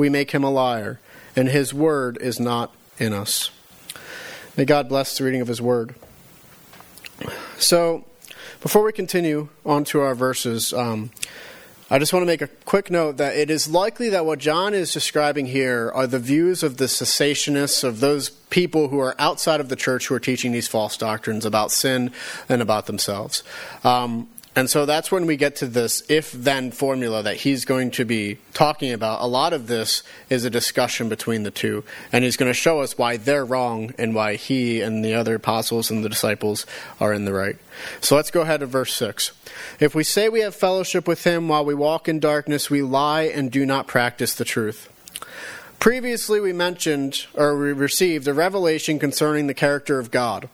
we make him a liar, and his word is not in us. May God bless the reading of his word. So, before we continue on to our verses, um, I just want to make a quick note that it is likely that what John is describing here are the views of the secessionists, of those people who are outside of the church who are teaching these false doctrines about sin and about themselves. Um, and so that's when we get to this if then formula that he's going to be talking about. A lot of this is a discussion between the two. And he's going to show us why they're wrong and why he and the other apostles and the disciples are in the right. So let's go ahead to verse 6. If we say we have fellowship with him while we walk in darkness, we lie and do not practice the truth. Previously, we mentioned or we received a revelation concerning the character of God.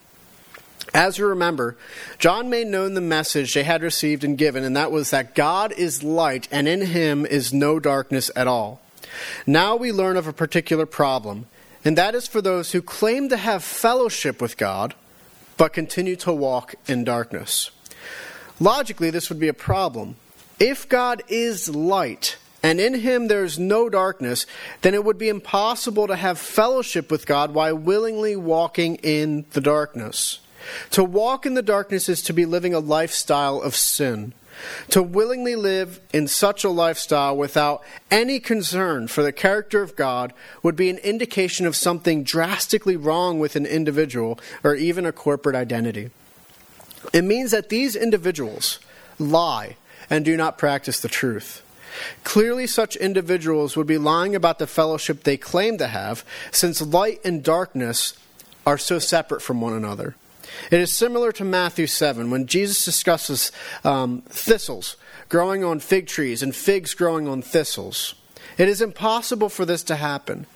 As you remember, John made known the message they had received and given, and that was that God is light, and in him is no darkness at all. Now we learn of a particular problem, and that is for those who claim to have fellowship with God, but continue to walk in darkness. Logically, this would be a problem. If God is light, and in him there is no darkness, then it would be impossible to have fellowship with God while willingly walking in the darkness. To walk in the darkness is to be living a lifestyle of sin. To willingly live in such a lifestyle without any concern for the character of God would be an indication of something drastically wrong with an individual or even a corporate identity. It means that these individuals lie and do not practice the truth. Clearly, such individuals would be lying about the fellowship they claim to have, since light and darkness are so separate from one another. It is similar to Matthew 7 when Jesus discusses um, thistles growing on fig trees and figs growing on thistles. It is impossible for this to happen.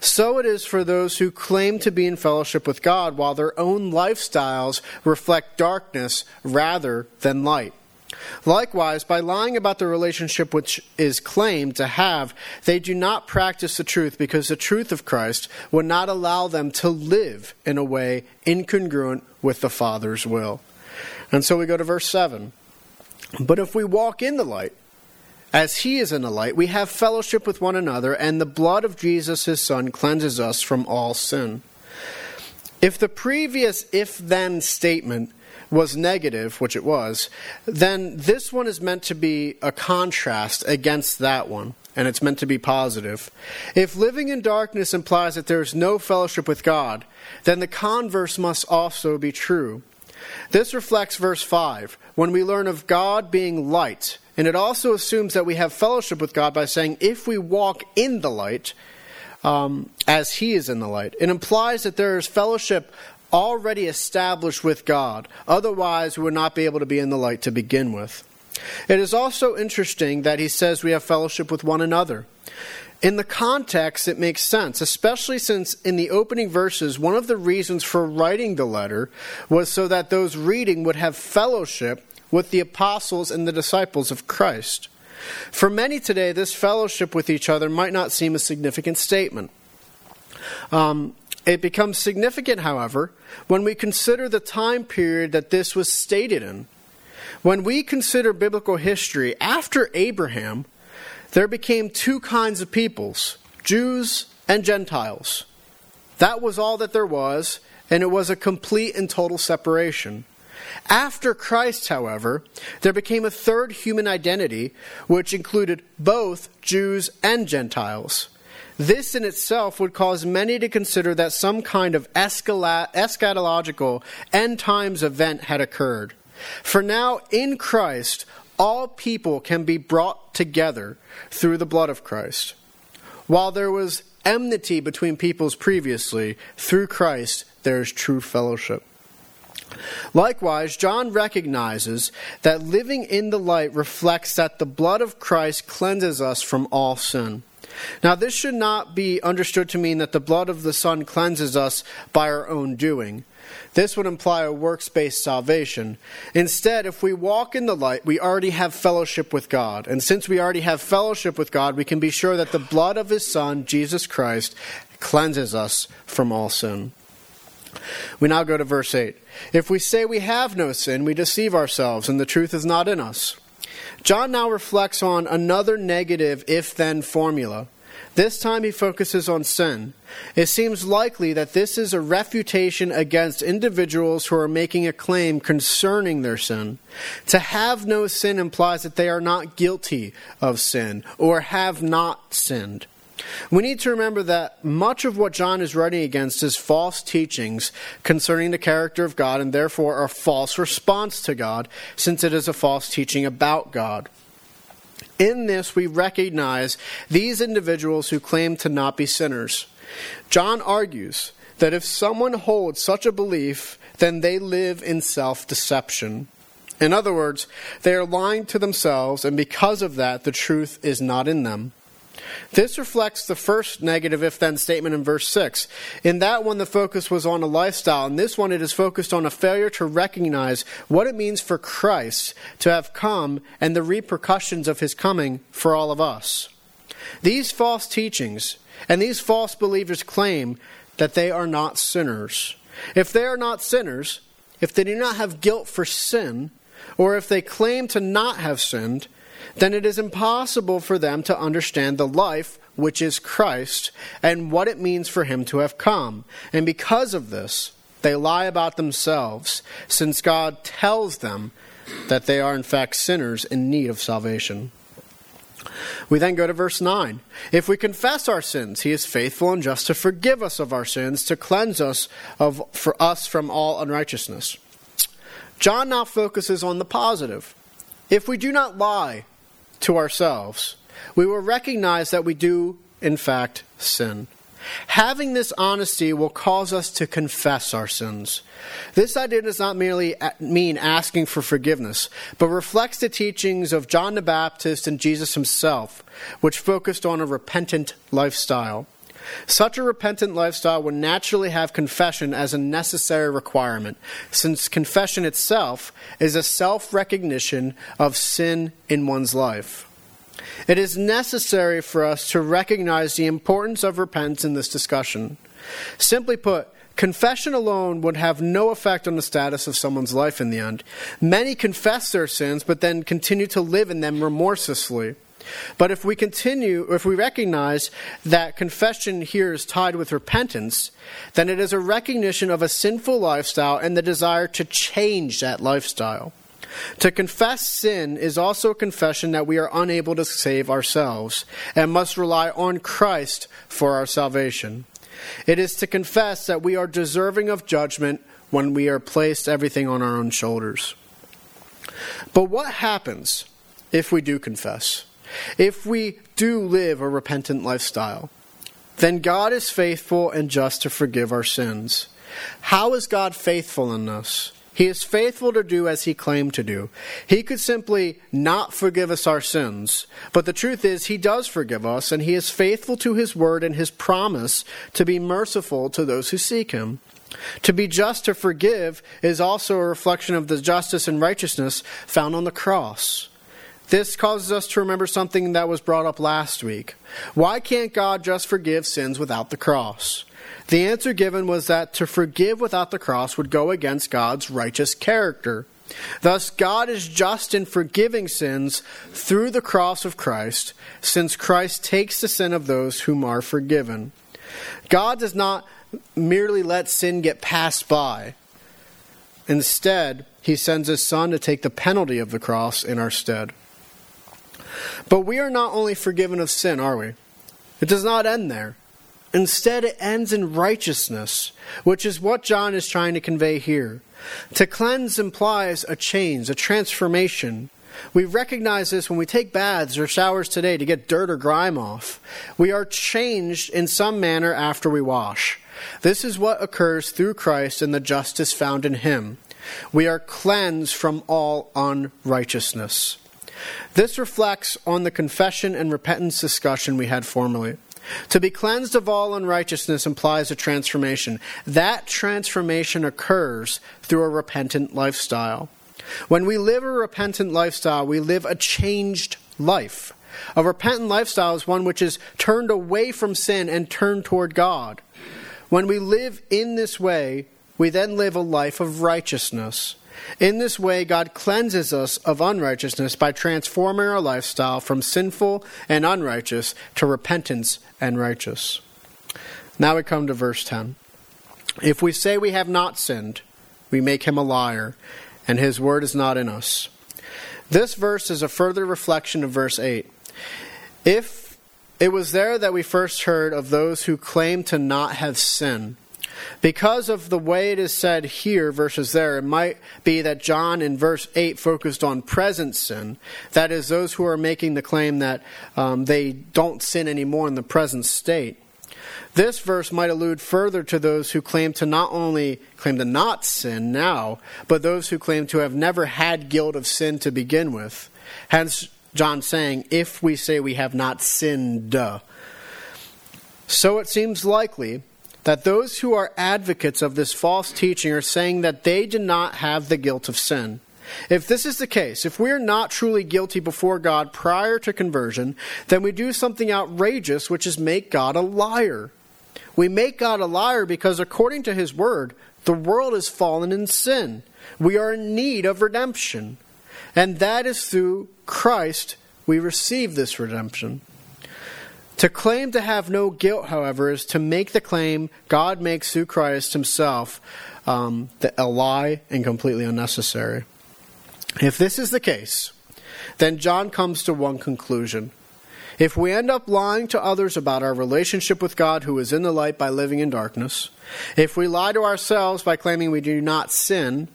So it is for those who claim to be in fellowship with God while their own lifestyles reflect darkness rather than light. Likewise, by lying about the relationship which is claimed to have, they do not practice the truth because the truth of Christ would not allow them to live in a way incongruent with the Father's will. And so we go to verse 7. But if we walk in the light, as he is in the light, we have fellowship with one another, and the blood of Jesus, his Son, cleanses us from all sin. If the previous if then statement was negative, which it was, then this one is meant to be a contrast against that one, and it's meant to be positive. If living in darkness implies that there is no fellowship with God, then the converse must also be true. This reflects verse 5, when we learn of God being light, and it also assumes that we have fellowship with God by saying, if we walk in the light, um, as He is in the light. It implies that there is fellowship already established with God. Otherwise, we would not be able to be in the light to begin with. It is also interesting that he says we have fellowship with one another. In the context, it makes sense, especially since in the opening verses, one of the reasons for writing the letter was so that those reading would have fellowship with the apostles and the disciples of Christ. For many today, this fellowship with each other might not seem a significant statement. Um, it becomes significant, however, when we consider the time period that this was stated in. When we consider biblical history, after Abraham, there became two kinds of peoples Jews and Gentiles. That was all that there was, and it was a complete and total separation. After Christ, however, there became a third human identity, which included both Jews and Gentiles. This in itself would cause many to consider that some kind of eschatological end times event had occurred. For now, in Christ, all people can be brought together through the blood of Christ. While there was enmity between peoples previously, through Christ there is true fellowship. Likewise, John recognizes that living in the light reflects that the blood of Christ cleanses us from all sin. Now, this should not be understood to mean that the blood of the Son cleanses us by our own doing. This would imply a works based salvation. Instead, if we walk in the light, we already have fellowship with God. And since we already have fellowship with God, we can be sure that the blood of His Son, Jesus Christ, cleanses us from all sin. We now go to verse 8. If we say we have no sin, we deceive ourselves, and the truth is not in us. John now reflects on another negative if then formula. This time he focuses on sin. It seems likely that this is a refutation against individuals who are making a claim concerning their sin. To have no sin implies that they are not guilty of sin or have not sinned. We need to remember that much of what John is writing against is false teachings concerning the character of God and therefore a false response to God, since it is a false teaching about God. In this, we recognize these individuals who claim to not be sinners. John argues that if someone holds such a belief, then they live in self deception. In other words, they are lying to themselves, and because of that, the truth is not in them. This reflects the first negative if then statement in verse 6. In that one, the focus was on a lifestyle. In this one, it is focused on a failure to recognize what it means for Christ to have come and the repercussions of his coming for all of us. These false teachings and these false believers claim that they are not sinners. If they are not sinners, if they do not have guilt for sin, or if they claim to not have sinned, then it is impossible for them to understand the life which is Christ and what it means for him to have come. And because of this, they lie about themselves, since God tells them that they are in fact sinners in need of salvation. We then go to verse 9. If we confess our sins, he is faithful and just to forgive us of our sins, to cleanse us of for us from all unrighteousness. John now focuses on the positive. If we do not lie, to ourselves, we will recognize that we do, in fact, sin. Having this honesty will cause us to confess our sins. This idea does not merely mean asking for forgiveness, but reflects the teachings of John the Baptist and Jesus himself, which focused on a repentant lifestyle. Such a repentant lifestyle would naturally have confession as a necessary requirement, since confession itself is a self recognition of sin in one's life. It is necessary for us to recognize the importance of repentance in this discussion. Simply put, confession alone would have no effect on the status of someone's life in the end. Many confess their sins, but then continue to live in them remorselessly. But if we continue, if we recognize that confession here is tied with repentance, then it is a recognition of a sinful lifestyle and the desire to change that lifestyle. To confess sin is also a confession that we are unable to save ourselves and must rely on Christ for our salvation. It is to confess that we are deserving of judgment when we are placed everything on our own shoulders. But what happens if we do confess? If we do live a repentant lifestyle, then God is faithful and just to forgive our sins. How is God faithful in this? He is faithful to do as he claimed to do. He could simply not forgive us our sins, but the truth is, he does forgive us, and he is faithful to his word and his promise to be merciful to those who seek him. To be just to forgive is also a reflection of the justice and righteousness found on the cross. This causes us to remember something that was brought up last week. Why can't God just forgive sins without the cross? The answer given was that to forgive without the cross would go against God's righteous character. Thus, God is just in forgiving sins through the cross of Christ, since Christ takes the sin of those whom are forgiven. God does not merely let sin get passed by. Instead, he sends his Son to take the penalty of the cross in our stead. But we are not only forgiven of sin, are we? It does not end there. Instead, it ends in righteousness, which is what John is trying to convey here. To cleanse implies a change, a transformation. We recognize this when we take baths or showers today to get dirt or grime off. We are changed in some manner after we wash. This is what occurs through Christ and the justice found in him. We are cleansed from all unrighteousness. This reflects on the confession and repentance discussion we had formerly. To be cleansed of all unrighteousness implies a transformation. That transformation occurs through a repentant lifestyle. When we live a repentant lifestyle, we live a changed life. A repentant lifestyle is one which is turned away from sin and turned toward God. When we live in this way, we then live a life of righteousness. In this way, God cleanses us of unrighteousness by transforming our lifestyle from sinful and unrighteous to repentance and righteous. Now we come to verse 10. If we say we have not sinned, we make him a liar, and his word is not in us. This verse is a further reflection of verse 8. If it was there that we first heard of those who claim to not have sin, because of the way it is said here versus there, it might be that John in verse 8 focused on present sin. That is, those who are making the claim that um, they don't sin anymore in the present state. This verse might allude further to those who claim to not only claim to not sin now, but those who claim to have never had guilt of sin to begin with. Hence, John saying, if we say we have not sinned. So it seems likely that those who are advocates of this false teaching are saying that they do not have the guilt of sin. If this is the case, if we are not truly guilty before God prior to conversion, then we do something outrageous, which is make God a liar. We make God a liar because, according to his word, the world is fallen in sin. We are in need of redemption. And that is through Christ we receive this redemption. To claim to have no guilt, however, is to make the claim God makes through Christ himself um, a lie and completely unnecessary. If this is the case, then John comes to one conclusion. If we end up lying to others about our relationship with God who is in the light by living in darkness, if we lie to ourselves by claiming we do not sin,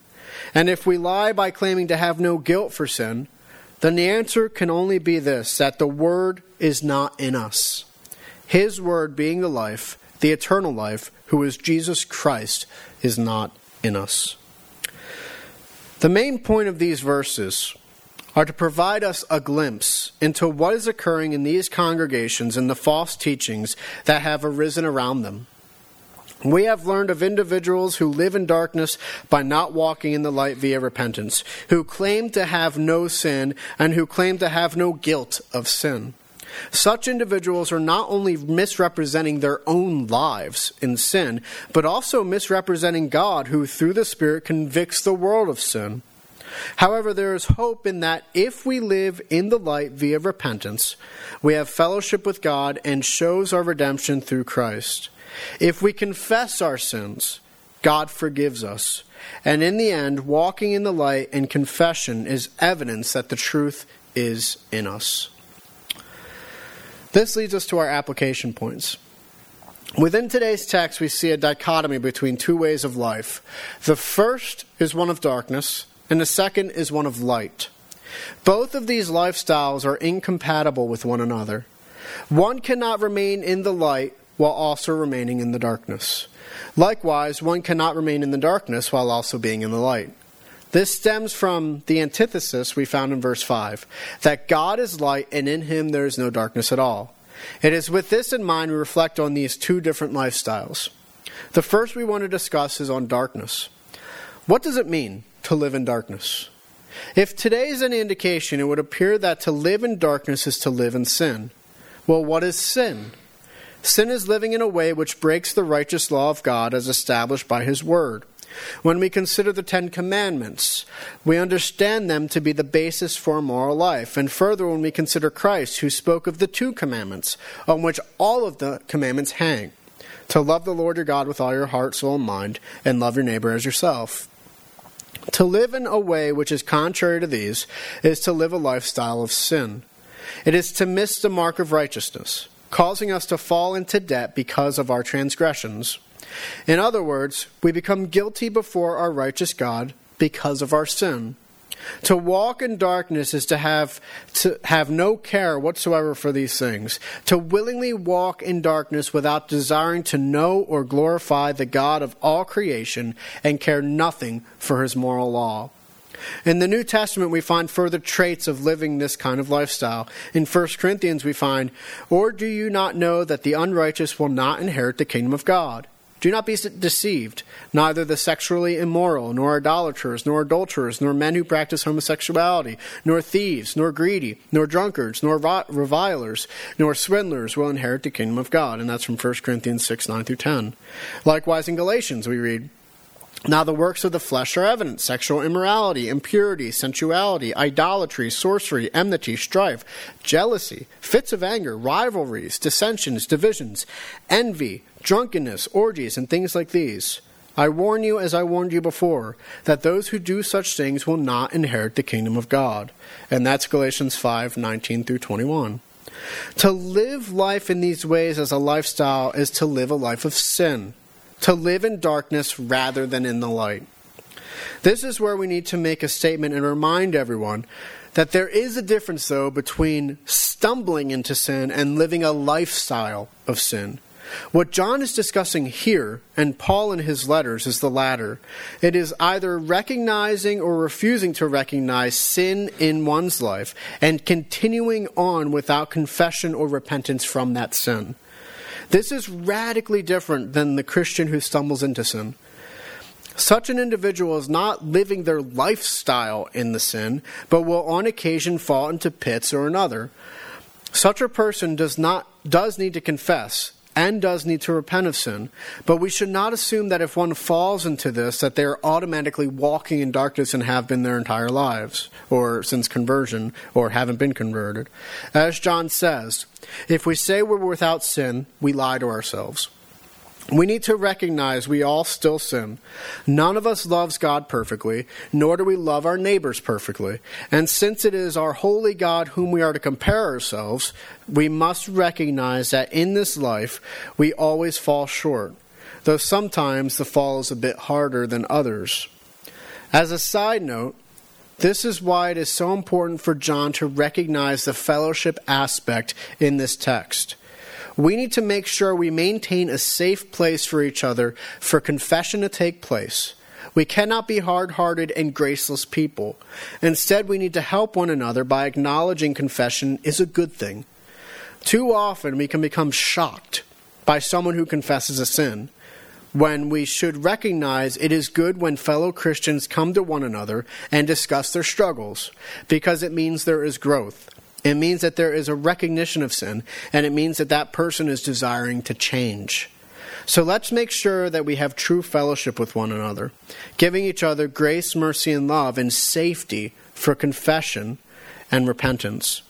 and if we lie by claiming to have no guilt for sin, then the answer can only be this that the Word is not in us. His Word, being the life, the eternal life, who is Jesus Christ, is not in us. The main point of these verses are to provide us a glimpse into what is occurring in these congregations and the false teachings that have arisen around them. We have learned of individuals who live in darkness by not walking in the light via repentance, who claim to have no sin and who claim to have no guilt of sin. Such individuals are not only misrepresenting their own lives in sin, but also misrepresenting God, who through the Spirit convicts the world of sin. However, there is hope in that if we live in the light via repentance, we have fellowship with God and shows our redemption through Christ. If we confess our sins, God forgives us. And in the end, walking in the light and confession is evidence that the truth is in us. This leads us to our application points. Within today's text, we see a dichotomy between two ways of life. The first is one of darkness, and the second is one of light. Both of these lifestyles are incompatible with one another. One cannot remain in the light while also remaining in the darkness. Likewise, one cannot remain in the darkness while also being in the light. This stems from the antithesis we found in verse 5 that God is light and in him there is no darkness at all. It is with this in mind we reflect on these two different lifestyles. The first we want to discuss is on darkness. What does it mean to live in darkness? If today is any indication, it would appear that to live in darkness is to live in sin. Well, what is sin? Sin is living in a way which breaks the righteous law of God as established by His Word. When we consider the Ten Commandments, we understand them to be the basis for moral life. And further, when we consider Christ, who spoke of the two commandments, on which all of the commandments hang to love the Lord your God with all your heart, soul, and mind, and love your neighbor as yourself. To live in a way which is contrary to these is to live a lifestyle of sin. It is to miss the mark of righteousness causing us to fall into debt because of our transgressions. In other words, we become guilty before our righteous God because of our sin. To walk in darkness is to have to have no care whatsoever for these things. To willingly walk in darkness without desiring to know or glorify the God of all creation and care nothing for his moral law. In the New Testament, we find further traits of living this kind of lifestyle. In 1 Corinthians, we find, Or do you not know that the unrighteous will not inherit the kingdom of God? Do not be deceived. Neither the sexually immoral, nor idolaters, nor adulterers, nor men who practice homosexuality, nor thieves, nor greedy, nor drunkards, nor revilers, nor swindlers will inherit the kingdom of God. And that's from 1 Corinthians 6 9 through 10. Likewise, in Galatians, we read, now, the works of the flesh are evident sexual immorality, impurity, sensuality, idolatry, sorcery, enmity, strife, jealousy, fits of anger, rivalries, dissensions, divisions, envy, drunkenness, orgies, and things like these. I warn you, as I warned you before, that those who do such things will not inherit the kingdom of God. And that's Galatians 5 19 through 21. To live life in these ways as a lifestyle is to live a life of sin to live in darkness rather than in the light. This is where we need to make a statement and remind everyone that there is a difference, though, between stumbling into sin and living a lifestyle of sin. What John is discussing here, and Paul in his letters, is the latter. It is either recognizing or refusing to recognize sin in one's life and continuing on without confession or repentance from that sin. This is radically different than the Christian who stumbles into sin. Such an individual is not living their lifestyle in the sin, but will on occasion fall into pits or another. Such a person does not does need to confess and does need to repent of sin. But we should not assume that if one falls into this, that they are automatically walking in darkness and have been their entire lives, or since conversion, or haven't been converted. As John says, if we say we're without sin, we lie to ourselves. We need to recognize we all still sin. None of us loves God perfectly, nor do we love our neighbors perfectly. And since it is our holy God whom we are to compare ourselves, we must recognize that in this life we always fall short, though sometimes the fall is a bit harder than others. As a side note, this is why it is so important for John to recognize the fellowship aspect in this text we need to make sure we maintain a safe place for each other for confession to take place. We cannot be hard hearted and graceless people. Instead, we need to help one another by acknowledging confession is a good thing. Too often, we can become shocked by someone who confesses a sin when we should recognize it is good when fellow Christians come to one another and discuss their struggles because it means there is growth. It means that there is a recognition of sin, and it means that that person is desiring to change. So let's make sure that we have true fellowship with one another, giving each other grace, mercy, and love and safety for confession and repentance.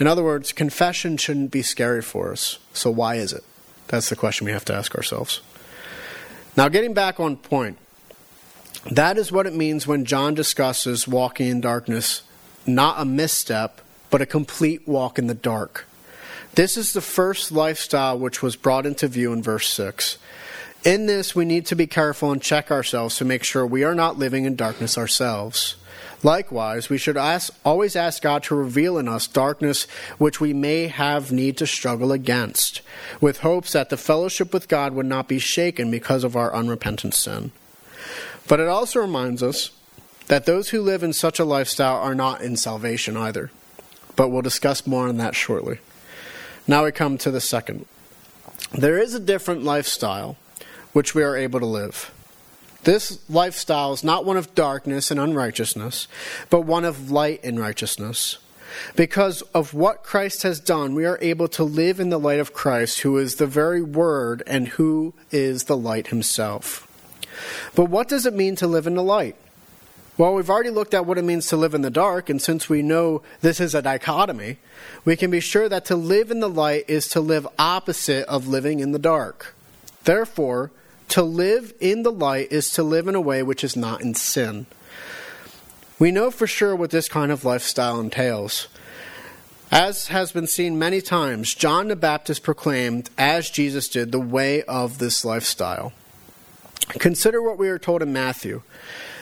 In other words, confession shouldn't be scary for us. So why is it? That's the question we have to ask ourselves. Now, getting back on point, that is what it means when John discusses walking in darkness, not a misstep, but a complete walk in the dark. This is the first lifestyle which was brought into view in verse 6. In this, we need to be careful and check ourselves to make sure we are not living in darkness ourselves. Likewise, we should ask, always ask God to reveal in us darkness which we may have need to struggle against, with hopes that the fellowship with God would not be shaken because of our unrepentant sin. But it also reminds us that those who live in such a lifestyle are not in salvation either but we'll discuss more on that shortly. Now we come to the second. There is a different lifestyle which we are able to live. This lifestyle is not one of darkness and unrighteousness, but one of light and righteousness. Because of what Christ has done, we are able to live in the light of Christ, who is the very Word and who is the light himself. But what does it mean to live in the light? Well, we've already looked at what it means to live in the dark, and since we know this is a dichotomy, we can be sure that to live in the light is to live opposite of living in the dark. Therefore, to live in the light is to live in a way which is not in sin. We know for sure what this kind of lifestyle entails. As has been seen many times, John the Baptist proclaimed, as Jesus did, the way of this lifestyle. Consider what we are told in Matthew.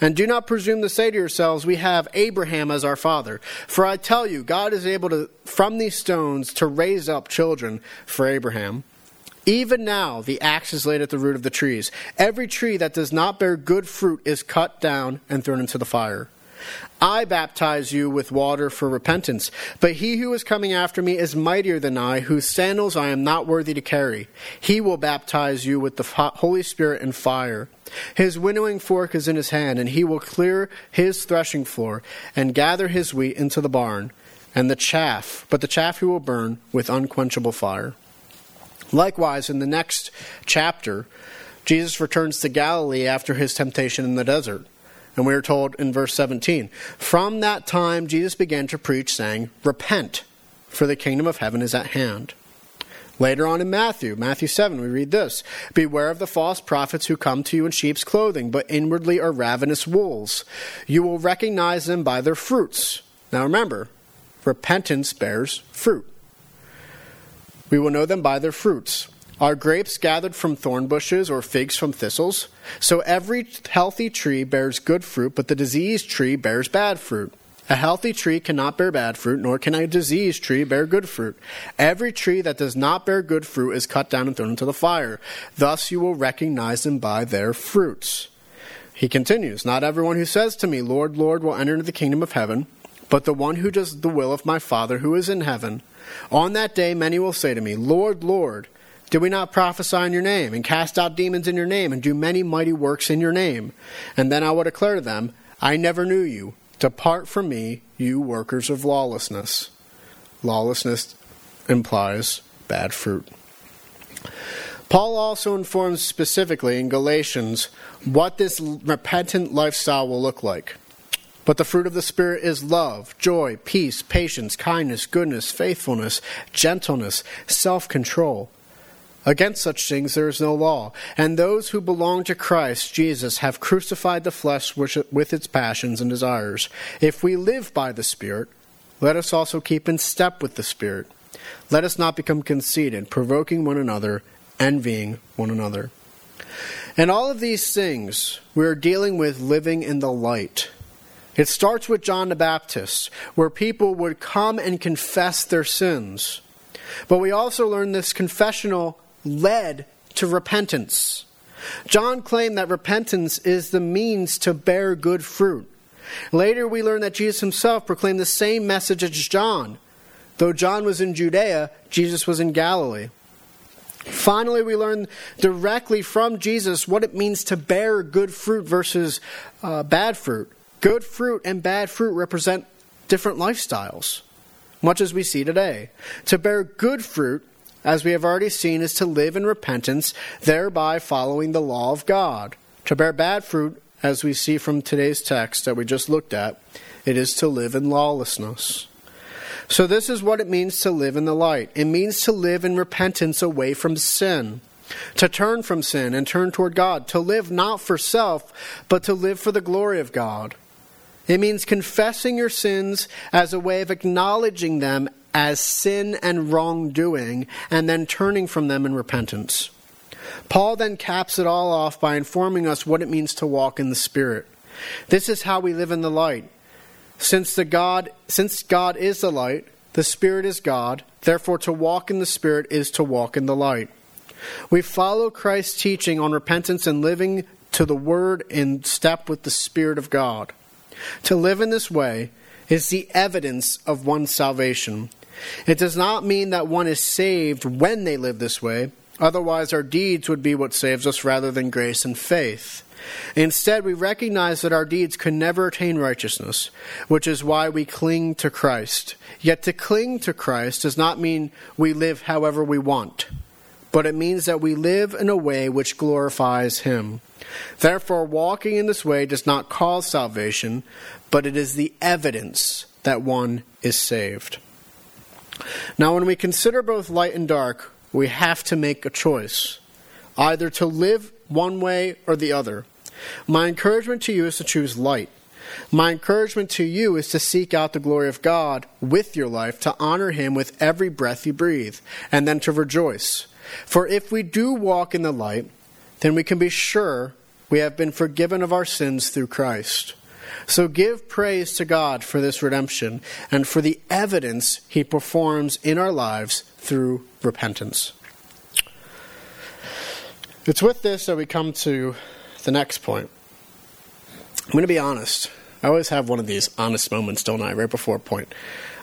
And do not presume to say to yourselves, We have Abraham as our father. For I tell you, God is able to, from these stones, to raise up children for Abraham. Even now, the axe is laid at the root of the trees. Every tree that does not bear good fruit is cut down and thrown into the fire. I baptize you with water for repentance, but he who is coming after me is mightier than I, whose sandals I am not worthy to carry. He will baptize you with the Holy Spirit and fire. His winnowing fork is in his hand, and he will clear his threshing floor and gather his wheat into the barn, and the chaff, but the chaff he will burn with unquenchable fire. Likewise, in the next chapter, Jesus returns to Galilee after his temptation in the desert. And we are told in verse 17 From that time Jesus began to preach, saying, Repent, for the kingdom of heaven is at hand. Later on in Matthew, Matthew 7, we read this Beware of the false prophets who come to you in sheep's clothing, but inwardly are ravenous wolves. You will recognize them by their fruits. Now remember, repentance bears fruit. We will know them by their fruits. Are grapes gathered from thorn bushes or figs from thistles? So every healthy tree bears good fruit, but the diseased tree bears bad fruit. A healthy tree cannot bear bad fruit, nor can a diseased tree bear good fruit. Every tree that does not bear good fruit is cut down and thrown into the fire. Thus you will recognize them by their fruits. He continues, Not everyone who says to me, Lord, Lord, will enter into the kingdom of heaven, but the one who does the will of my Father who is in heaven. On that day many will say to me, Lord, Lord, did we not prophesy in your name, and cast out demons in your name, and do many mighty works in your name? And then I will declare to them, I never knew you. Depart from me, you workers of lawlessness. Lawlessness implies bad fruit. Paul also informs specifically in Galatians what this repentant lifestyle will look like. But the fruit of the Spirit is love, joy, peace, patience, kindness, goodness, faithfulness, gentleness, self control. Against such things there is no law. And those who belong to Christ Jesus have crucified the flesh with its passions and desires. If we live by the Spirit, let us also keep in step with the Spirit. Let us not become conceited, provoking one another, envying one another. In all of these things, we are dealing with living in the light. It starts with John the Baptist, where people would come and confess their sins. But we also learn this confessional led to repentance. John claimed that repentance is the means to bear good fruit. Later, we learn that Jesus himself proclaimed the same message as John. Though John was in Judea, Jesus was in Galilee. Finally, we learn directly from Jesus what it means to bear good fruit versus uh, bad fruit. Good fruit and bad fruit represent different lifestyles, much as we see today. To bear good fruit as we have already seen, is to live in repentance, thereby following the law of God. To bear bad fruit, as we see from today's text that we just looked at, it is to live in lawlessness. So, this is what it means to live in the light. It means to live in repentance away from sin, to turn from sin and turn toward God, to live not for self, but to live for the glory of God. It means confessing your sins as a way of acknowledging them as sin and wrongdoing and then turning from them in repentance. Paul then caps it all off by informing us what it means to walk in the Spirit. This is how we live in the light. Since, the God, since God is the light, the Spirit is God, therefore to walk in the Spirit is to walk in the light. We follow Christ's teaching on repentance and living to the Word in step with the Spirit of God. To live in this way is the evidence of one's salvation. It does not mean that one is saved when they live this way, otherwise, our deeds would be what saves us rather than grace and faith. Instead, we recognize that our deeds can never attain righteousness, which is why we cling to Christ. Yet to cling to Christ does not mean we live however we want, but it means that we live in a way which glorifies Him. Therefore, walking in this way does not cause salvation, but it is the evidence that one is saved. Now, when we consider both light and dark, we have to make a choice either to live one way or the other. My encouragement to you is to choose light. My encouragement to you is to seek out the glory of God with your life, to honor Him with every breath you breathe, and then to rejoice. For if we do walk in the light, then we can be sure we have been forgiven of our sins through Christ. So give praise to God for this redemption and for the evidence He performs in our lives through repentance. It's with this that we come to the next point. I'm going to be honest. I always have one of these honest moments, don't I, right before a point.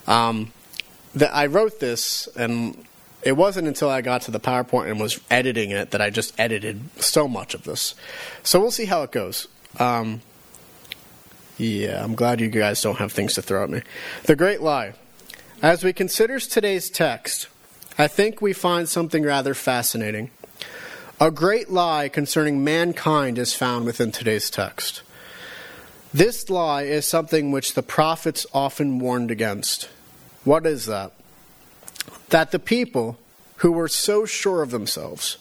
Um, that I wrote this, and it wasn't until I got to the PowerPoint and was editing it that I just edited so much of this. So we'll see how it goes. Um, yeah, I'm glad you guys don't have things to throw at me. The Great Lie. As we consider today's text, I think we find something rather fascinating. A great lie concerning mankind is found within today's text. This lie is something which the prophets often warned against. What is that? That the people who were so sure of themselves,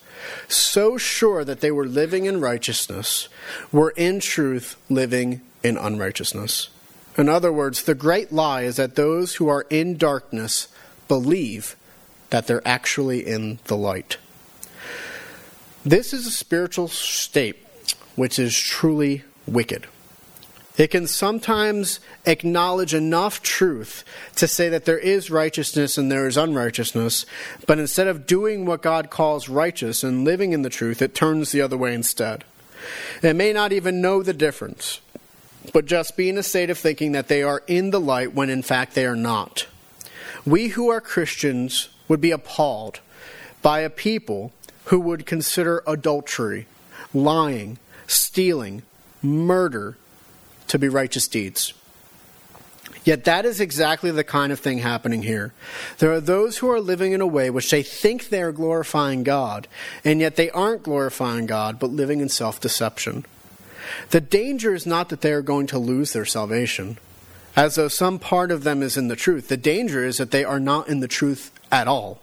so sure that they were living in righteousness, were in truth living in unrighteousness. In other words, the great lie is that those who are in darkness believe that they're actually in the light. This is a spiritual state which is truly wicked. It can sometimes acknowledge enough truth to say that there is righteousness and there is unrighteousness, but instead of doing what God calls righteous and living in the truth, it turns the other way instead. It may not even know the difference, but just be in a state of thinking that they are in the light when in fact they are not. We who are Christians would be appalled by a people who would consider adultery, lying, stealing, murder to be righteous deeds. Yet that is exactly the kind of thing happening here. There are those who are living in a way which they think they are glorifying God, and yet they aren't glorifying God, but living in self deception. The danger is not that they are going to lose their salvation, as though some part of them is in the truth. The danger is that they are not in the truth at all.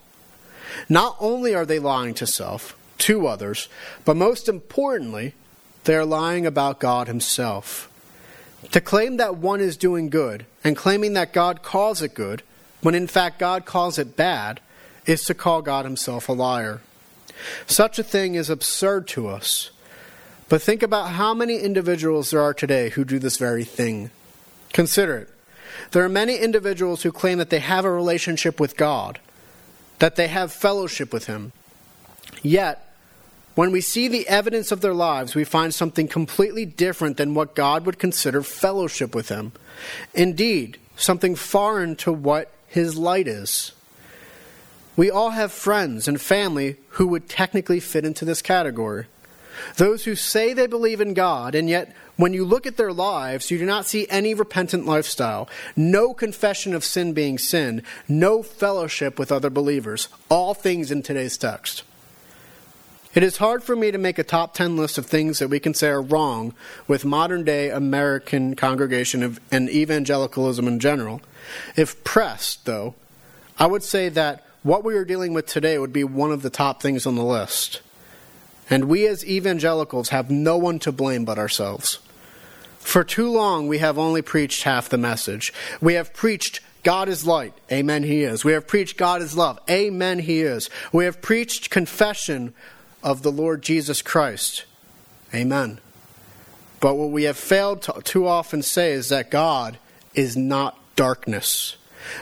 Not only are they lying to self, to others, but most importantly, they are lying about God Himself. To claim that one is doing good and claiming that God calls it good, when in fact God calls it bad, is to call God Himself a liar. Such a thing is absurd to us. But think about how many individuals there are today who do this very thing. Consider it. There are many individuals who claim that they have a relationship with God that they have fellowship with Him. Yet, when we see the evidence of their lives, we find something completely different than what God would consider fellowship with Him. Indeed, something foreign to what His light is. We all have friends and family who would technically fit into this category. Those who say they believe in God, and yet when you look at their lives, you do not see any repentant lifestyle, no confession of sin being sin, no fellowship with other believers. All things in today's text. It is hard for me to make a top 10 list of things that we can say are wrong with modern day American congregation of, and evangelicalism in general. If pressed, though, I would say that what we are dealing with today would be one of the top things on the list. And we as evangelicals have no one to blame but ourselves. For too long, we have only preached half the message. We have preached God is light. Amen, He is. We have preached God is love. Amen, He is. We have preached confession of the Lord Jesus Christ. Amen. But what we have failed to too often say is that God is not darkness.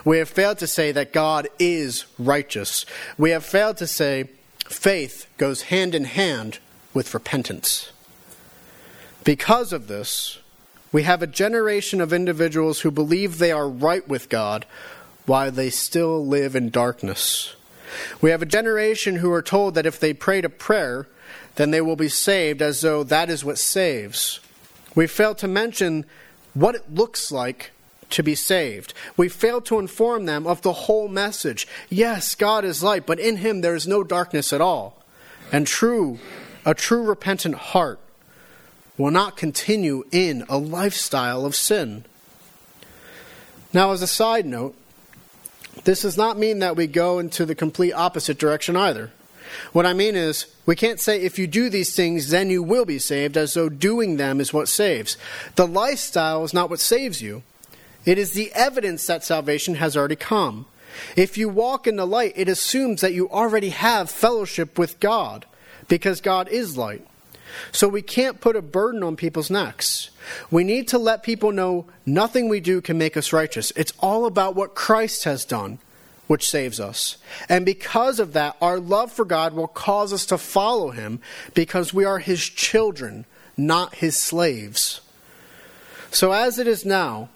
We have failed to say that God is righteous. We have failed to say faith goes hand in hand with repentance. Because of this, we have a generation of individuals who believe they are right with God while they still live in darkness. We have a generation who are told that if they pray a prayer, then they will be saved as though that is what saves. We fail to mention what it looks like to be saved. We fail to inform them of the whole message. Yes, God is light, but in him there is no darkness at all. And true, a true repentant heart will not continue in a lifestyle of sin. Now, as a side note, This does not mean that we go into the complete opposite direction either. What I mean is, we can't say if you do these things, then you will be saved, as though doing them is what saves. The lifestyle is not what saves you, it is the evidence that salvation has already come. If you walk in the light, it assumes that you already have fellowship with God, because God is light. So we can't put a burden on people's necks. We need to let people know nothing we do can make us righteous. It's all about what Christ has done which saves us. And because of that, our love for God will cause us to follow him because we are his children, not his slaves. So, as it is now,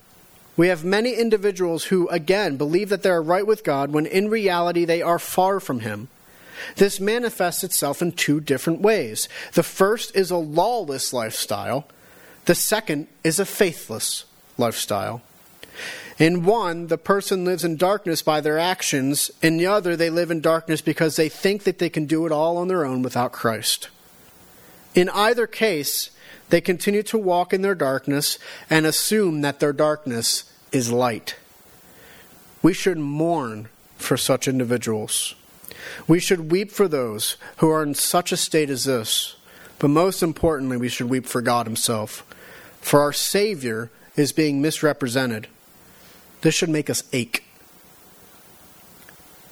we have many individuals who, again, believe that they are right with God when in reality they are far from him. This manifests itself in two different ways. The first is a lawless lifestyle, the second is a faithless lifestyle. In one, the person lives in darkness by their actions. In the other, they live in darkness because they think that they can do it all on their own without Christ. In either case, they continue to walk in their darkness and assume that their darkness is light. We should mourn for such individuals. We should weep for those who are in such a state as this. But most importantly, we should weep for God Himself. For our Savior is being misrepresented. This should make us ache.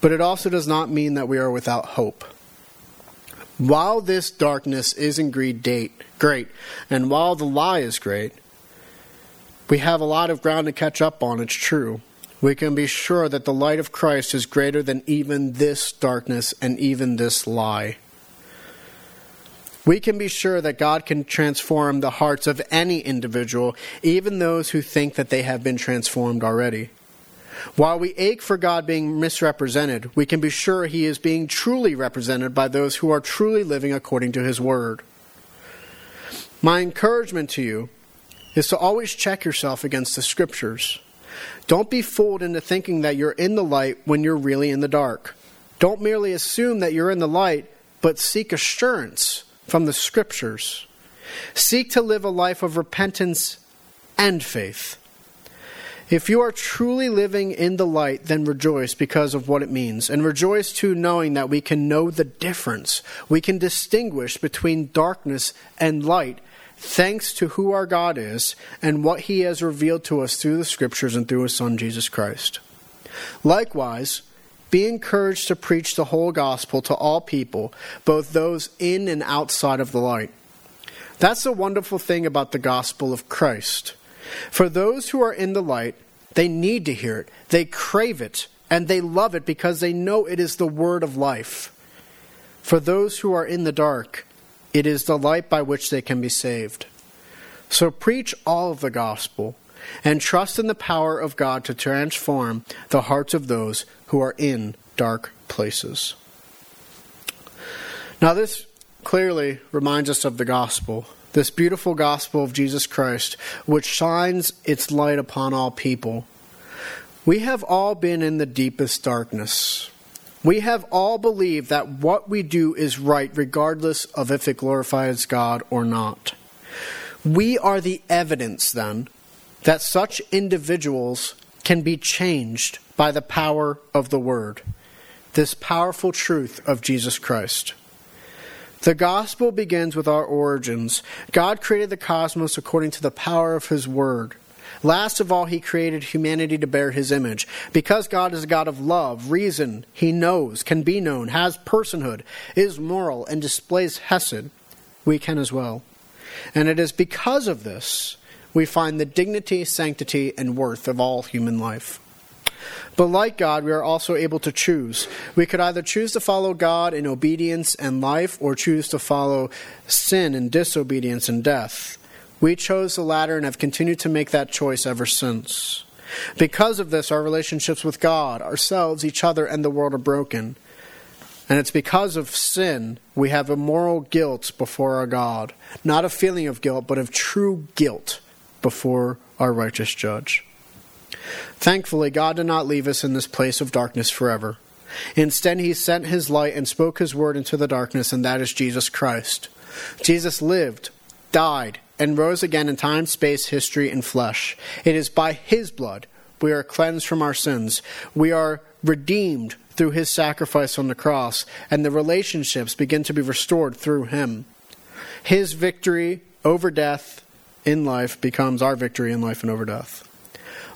But it also does not mean that we are without hope. While this darkness is indeed great, and while the lie is great, we have a lot of ground to catch up on, it's true. We can be sure that the light of Christ is greater than even this darkness and even this lie. We can be sure that God can transform the hearts of any individual, even those who think that they have been transformed already. While we ache for God being misrepresented, we can be sure He is being truly represented by those who are truly living according to His Word. My encouragement to you is to always check yourself against the Scriptures. Don't be fooled into thinking that you're in the light when you're really in the dark. Don't merely assume that you're in the light, but seek assurance from the Scriptures. Seek to live a life of repentance and faith. If you are truly living in the light, then rejoice because of what it means. And rejoice too, knowing that we can know the difference. We can distinguish between darkness and light, thanks to who our God is and what He has revealed to us through the Scriptures and through His Son, Jesus Christ. Likewise, be encouraged to preach the whole gospel to all people, both those in and outside of the light. That's the wonderful thing about the gospel of Christ. For those who are in the light, they need to hear it, they crave it, and they love it because they know it is the word of life. For those who are in the dark, it is the light by which they can be saved. So preach all of the gospel and trust in the power of God to transform the hearts of those who are in dark places. Now, this clearly reminds us of the gospel, this beautiful gospel of Jesus Christ, which shines its light upon all people. We have all been in the deepest darkness. We have all believed that what we do is right, regardless of if it glorifies God or not. We are the evidence, then, that such individuals can be changed by the power of the Word, this powerful truth of Jesus Christ. The gospel begins with our origins. God created the cosmos according to the power of His Word. Last of all, He created humanity to bear His image. Because God is a God of love, reason, He knows, can be known, has personhood, is moral, and displays Hesed, we can as well. And it is because of this we find the dignity, sanctity, and worth of all human life. But like God, we are also able to choose. We could either choose to follow God in obedience and life, or choose to follow sin and disobedience and death. We chose the latter and have continued to make that choice ever since. Because of this, our relationships with God, ourselves, each other, and the world are broken. And it's because of sin we have a moral guilt before our God. Not a feeling of guilt, but of true guilt before our righteous judge. Thankfully, God did not leave us in this place of darkness forever. Instead, He sent His light and spoke His word into the darkness, and that is Jesus Christ. Jesus lived, died, and rose again in time, space, history, and flesh. It is by His blood. We are cleansed from our sins. We are redeemed through his sacrifice on the cross, and the relationships begin to be restored through him. His victory over death in life becomes our victory in life and over death.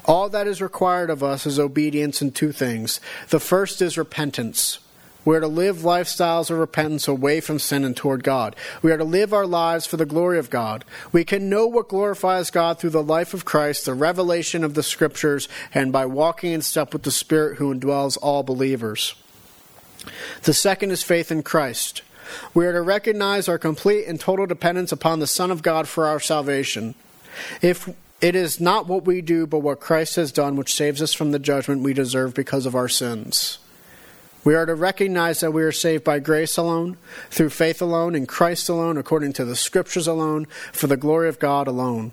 All that is required of us is obedience in two things. The first is repentance. We are to live lifestyles of repentance away from sin and toward God. We are to live our lives for the glory of God. We can know what glorifies God through the life of Christ, the revelation of the Scriptures, and by walking in step with the Spirit who indwells all believers. The second is faith in Christ. We are to recognize our complete and total dependence upon the Son of God for our salvation. If it is not what we do, but what Christ has done, which saves us from the judgment we deserve because of our sins. We are to recognize that we are saved by grace alone, through faith alone, in Christ alone, according to the Scriptures alone, for the glory of God alone.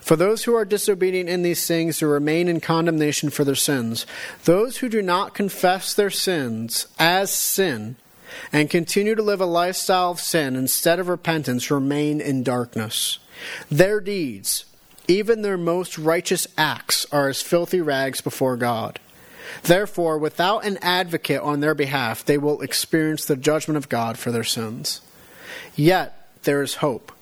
For those who are disobedient in these things to remain in condemnation for their sins, those who do not confess their sins as sin and continue to live a lifestyle of sin instead of repentance remain in darkness. Their deeds, even their most righteous acts, are as filthy rags before God. Therefore, without an advocate on their behalf, they will experience the judgment of God for their sins. Yet, there is hope.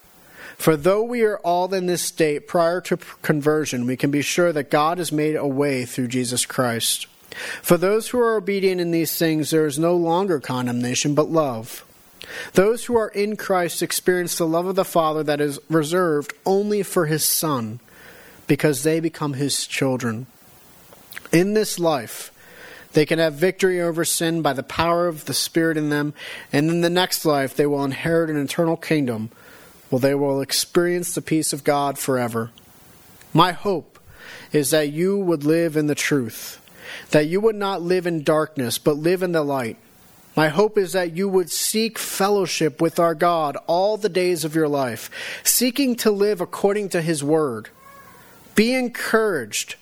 For though we are all in this state prior to conversion, we can be sure that God has made a way through Jesus Christ. For those who are obedient in these things, there is no longer condemnation, but love. Those who are in Christ experience the love of the Father that is reserved only for His Son, because they become His children. In this life, they can have victory over sin by the power of the Spirit in them, and in the next life, they will inherit an eternal kingdom where they will experience the peace of God forever. My hope is that you would live in the truth, that you would not live in darkness, but live in the light. My hope is that you would seek fellowship with our God all the days of your life, seeking to live according to His Word. Be encouraged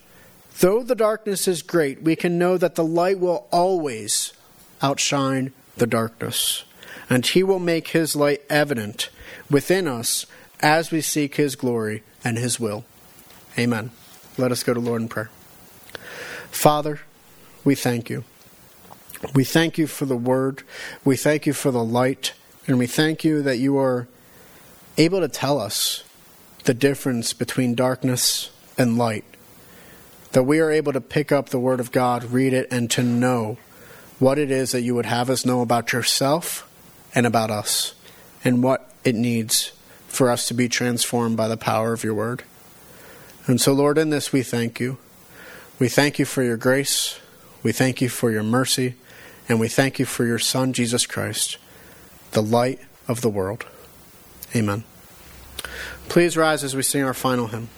Though the darkness is great, we can know that the light will always outshine the darkness, and He will make His light evident within us as we seek His glory and His will. Amen. Let us go to Lord in prayer. Father, we thank you. We thank you for the word. We thank you for the light. And we thank you that you are able to tell us the difference between darkness and light that we are able to pick up the Word of God, read it, and to know what it is that you would have us know about yourself and about us, and what it needs for us to be transformed by the power of your Word. And so, Lord, in this we thank you. We thank you for your grace, we thank you for your mercy, and we thank you for your Son, Jesus Christ, the light of the world. Amen. Please rise as we sing our final hymn.